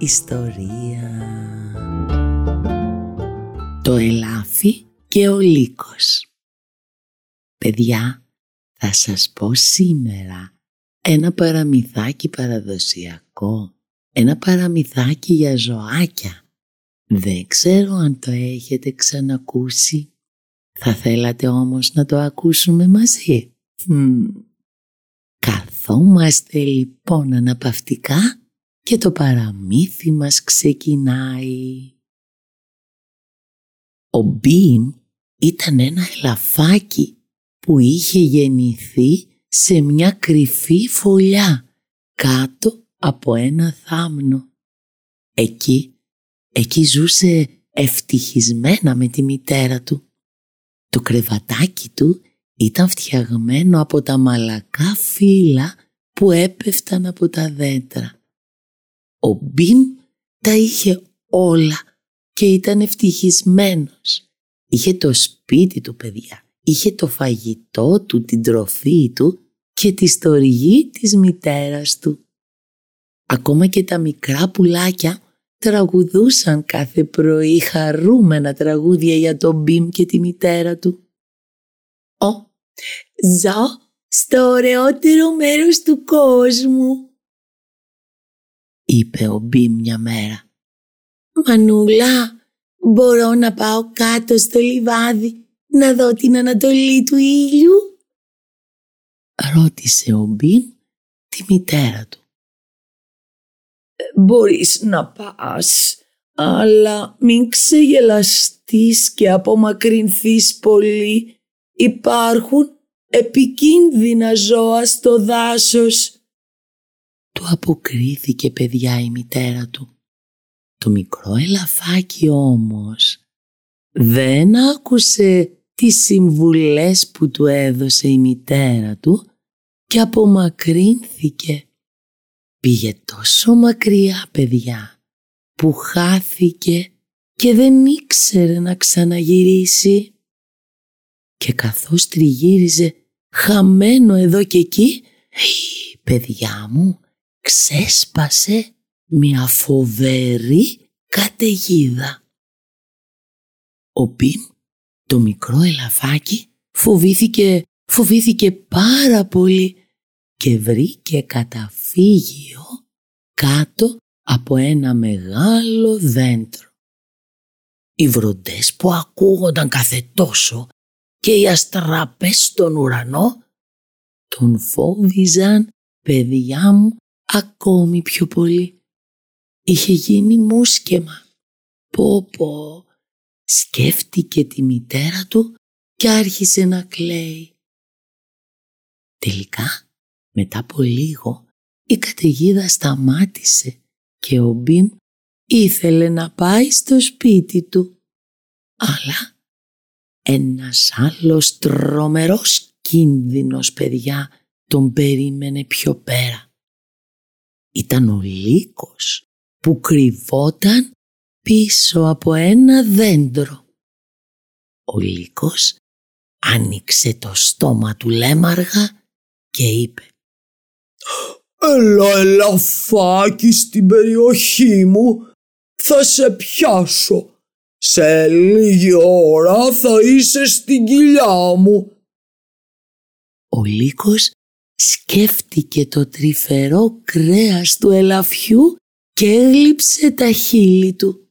ιστορία». Το ελάφι και ο λύκος. Παιδιά, θα σας πω σήμερα ένα παραμυθάκι παραδοσιακό, ένα παραμυθάκι για ζωάκια. Δεν ξέρω αν το έχετε ξανακούσει. Θα θέλατε όμως να το ακούσουμε μαζί. Καθόμαστε λοιπόν αναπαυτικά και το παραμύθι μας ξεκινάει. Ο Μπιμ ήταν ένα ελαφάκι που είχε γεννηθεί σε μια κρυφή φωλιά κάτω από ένα θάμνο. Εκεί, εκεί ζούσε ευτυχισμένα με τη μητέρα του. Το κρεβατάκι του ήταν φτιαγμένο από τα μαλακά φύλλα που έπεφταν από τα δέντρα. Ο Μπιμ τα είχε όλα και ήταν ευτυχισμένος. Είχε το σπίτι του παιδιά, είχε το φαγητό του, την τροφή του και τη στοργή της μητέρας του. Ακόμα και τα μικρά πουλάκια τραγουδούσαν κάθε πρωί χαρούμενα τραγούδια για τον Μπιμ και τη μητέρα του. «Ω, ζω στο ωραιότερο μέρος του κόσμου», είπε ο Μπιμ μια μέρα. «Μανούλα, μπορώ να πάω κάτω στο λιβάδι να δω την ανατολή του ήλιου» ρώτησε ο Μπιμ τη μητέρα του. «Μπορείς να πας, αλλά μην ξεγελαστείς και απομακρυνθείς πολύ. Υπάρχουν επικίνδυνα ζώα στο δάσος». Του αποκρίθηκε παιδιά η μητέρα του. Το μικρό ελαφάκι όμως δεν άκουσε τις συμβουλές που του έδωσε η μητέρα του και απομακρύνθηκε. Πήγε τόσο μακριά παιδιά που χάθηκε και δεν ήξερε να ξαναγυρίσει. Και καθώς τριγύριζε χαμένο εδώ και εκεί, η παιδιά μου ξέσπασε μια φοβερή καταιγίδα. Ο Πιμ, το μικρό ελαφάκι, φοβήθηκε, φοβήθηκε πάρα πολύ και βρήκε καταφύγιο κάτω από ένα μεγάλο δέντρο. Οι βροντές που ακούγονταν κάθε τόσο και οι αστραπές στον ουρανό τον φόβιζαν παιδιά μου ακόμη πιο πολύ. Είχε γίνει μουσκεμα. Πω πω. Σκέφτηκε τη μητέρα του και άρχισε να κλαίει. Τελικά μετά από λίγο η καταιγίδα σταμάτησε και ο Μπιμ ήθελε να πάει στο σπίτι του. Αλλά ένας άλλος τρομερός κίνδυνος παιδιά τον περίμενε πιο πέρα. Ήταν ο λύκος που κρυβόταν πίσω από ένα δέντρο. Ο λύκος άνοιξε το στόμα του λέμαργα και είπε Έλα ελαφάκι στην περιοχή μου, θα σε πιάσω. Σε λίγη ώρα θα είσαι στην κοιλιά μου. Ο Λύκος σκέφτηκε το τρυφερό κρέας του ελαφιού και έγλειψε τα χείλη του.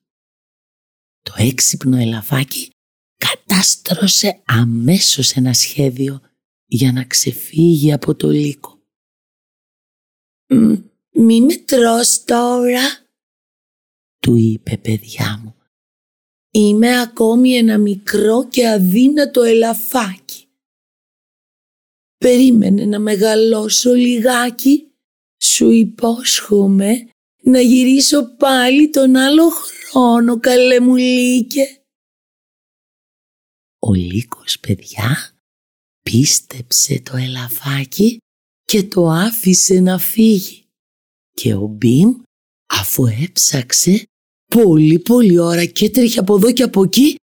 Το έξυπνο ελαφάκι κατάστρωσε αμέσως ένα σχέδιο για να ξεφύγει από το Λύκο. «Μη με τρως τώρα», του είπε παιδιά μου. «Είμαι ακόμη ένα μικρό και αδύνατο ελαφάκι. Περίμενε να μεγαλώσω λιγάκι, σου υπόσχομαι να γυρίσω πάλι τον άλλο χρόνο, καλέ μου λύκε. Ο Λύκος, παιδιά, πίστεψε το ελαφάκι και το άφησε να φύγει. Και ο Μπιμ, αφού έψαξε πολύ πολύ ώρα και έτρεχε από εδώ και από εκεί,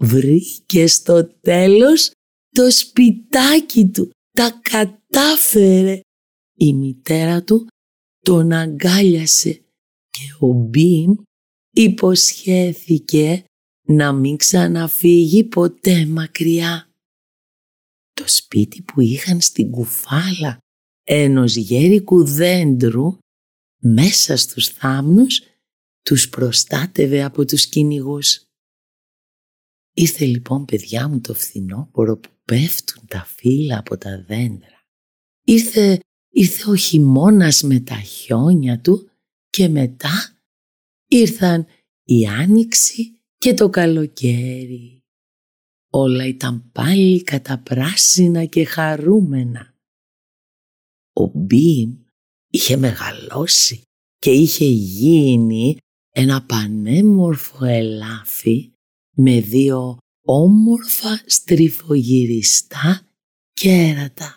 βρήκε στο τέλος το σπιτάκι του. Τα κατάφερε. Η μητέρα του τον αγκάλιασε και ο Μπιμ υποσχέθηκε να μην ξαναφύγει ποτέ μακριά. Το σπίτι που είχαν στην κουφάλα ενός γέρικου δέντρου μέσα στους θάμνους τους προστάτευε από τους κυνηγούς. Ήρθε λοιπόν παιδιά μου το φθινόπωρο που πέφτουν τα φύλλα από τα δέντρα. Ήρθε, ήρθε ο χειμώνας με τα χιόνια του και μετά ήρθαν η άνοιξη και το καλοκαίρι. Όλα ήταν πάλι καταπράσινα και χαρούμενα. Ο Μπιμ είχε μεγαλώσει και είχε γίνει ένα πανέμορφο ελάφι με δύο όμορφα στριφογυριστά κέρατα.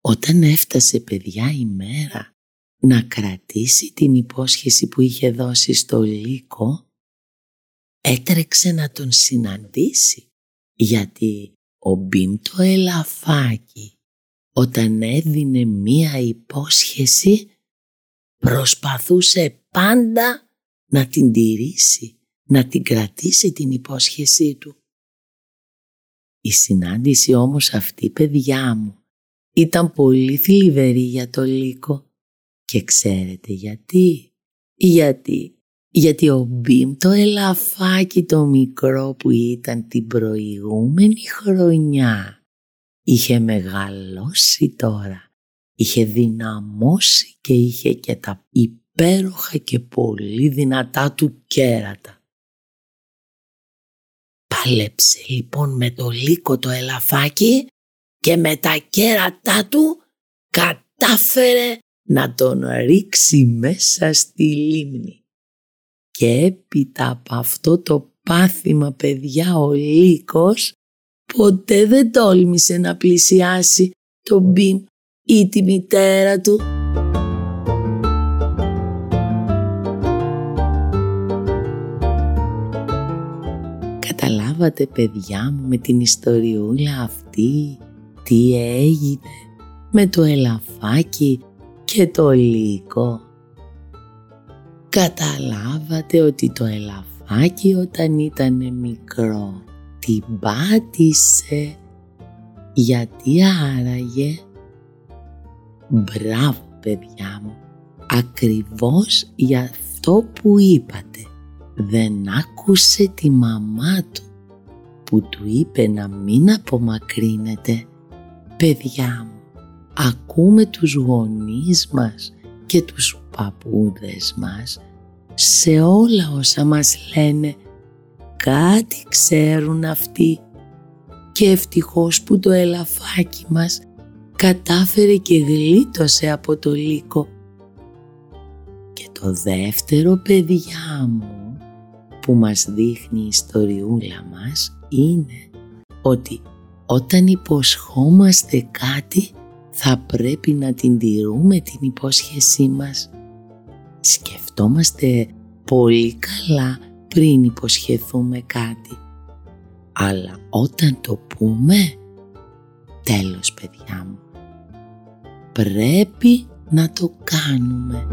Όταν έφτασε παιδιά η μέρα να κρατήσει την υπόσχεση που είχε δώσει στο λύκο, έτρεξε να τον συναντήσει γιατί ο Μπιμ το ελαφάκι όταν έδινε μία υπόσχεση προσπαθούσε πάντα να την τηρήσει, να την κρατήσει την υπόσχεσή του. Η συνάντηση όμως αυτή, παιδιά μου, ήταν πολύ θλιβερή για το λύκο. Και ξέρετε γιατί; Γιατί. Γιατί ο Μπιμ το ελαφάκι το μικρό που ήταν την προηγούμενη χρονιά είχε μεγαλώσει τώρα. Είχε δυναμώσει και είχε και τα υπέροχα και πολύ δυνατά του κέρατα. Πάλεψε λοιπόν με το λύκο το ελαφάκι και με τα κέρατά του κατάφερε να τον ρίξει μέσα στη λίμνη. Και έπειτα από αυτό το πάθημα παιδιά ο Λύκος ποτέ δεν τόλμησε να πλησιάσει τον Μπιμ ή τη μητέρα του. Καταλάβατε παιδιά μου με την ιστοριούλα αυτή τι έγινε με το ελαφάκι και το λύκο. Καταλάβατε ότι το ελαφάκι όταν ήταν μικρό την πάτησε γιατί άραγε; Μπράβο παιδιά μου, ακριβώς για αυτό που είπατε. Δεν άκουσε τη μαμά του που του είπε να μην απομακρύνεται. Παιδιά μου, ακούμε τους γονείς μας και τους παππούδες μας σε όλα όσα μας λένε κάτι ξέρουν αυτοί και ευτυχώς που το ελαφάκι μας κατάφερε και γλίτωσε από το λύκο. Και το δεύτερο παιδιά μου που μας δείχνει η ιστοριούλα μας είναι ότι όταν υποσχόμαστε κάτι θα πρέπει να την τηρούμε την υπόσχεσή μας. Σκεφτόμαστε πολύ καλά πριν υποσχεθούμε κάτι. Αλλά όταν το πούμε, τέλος παιδιά μου, πρέπει να το κάνουμε.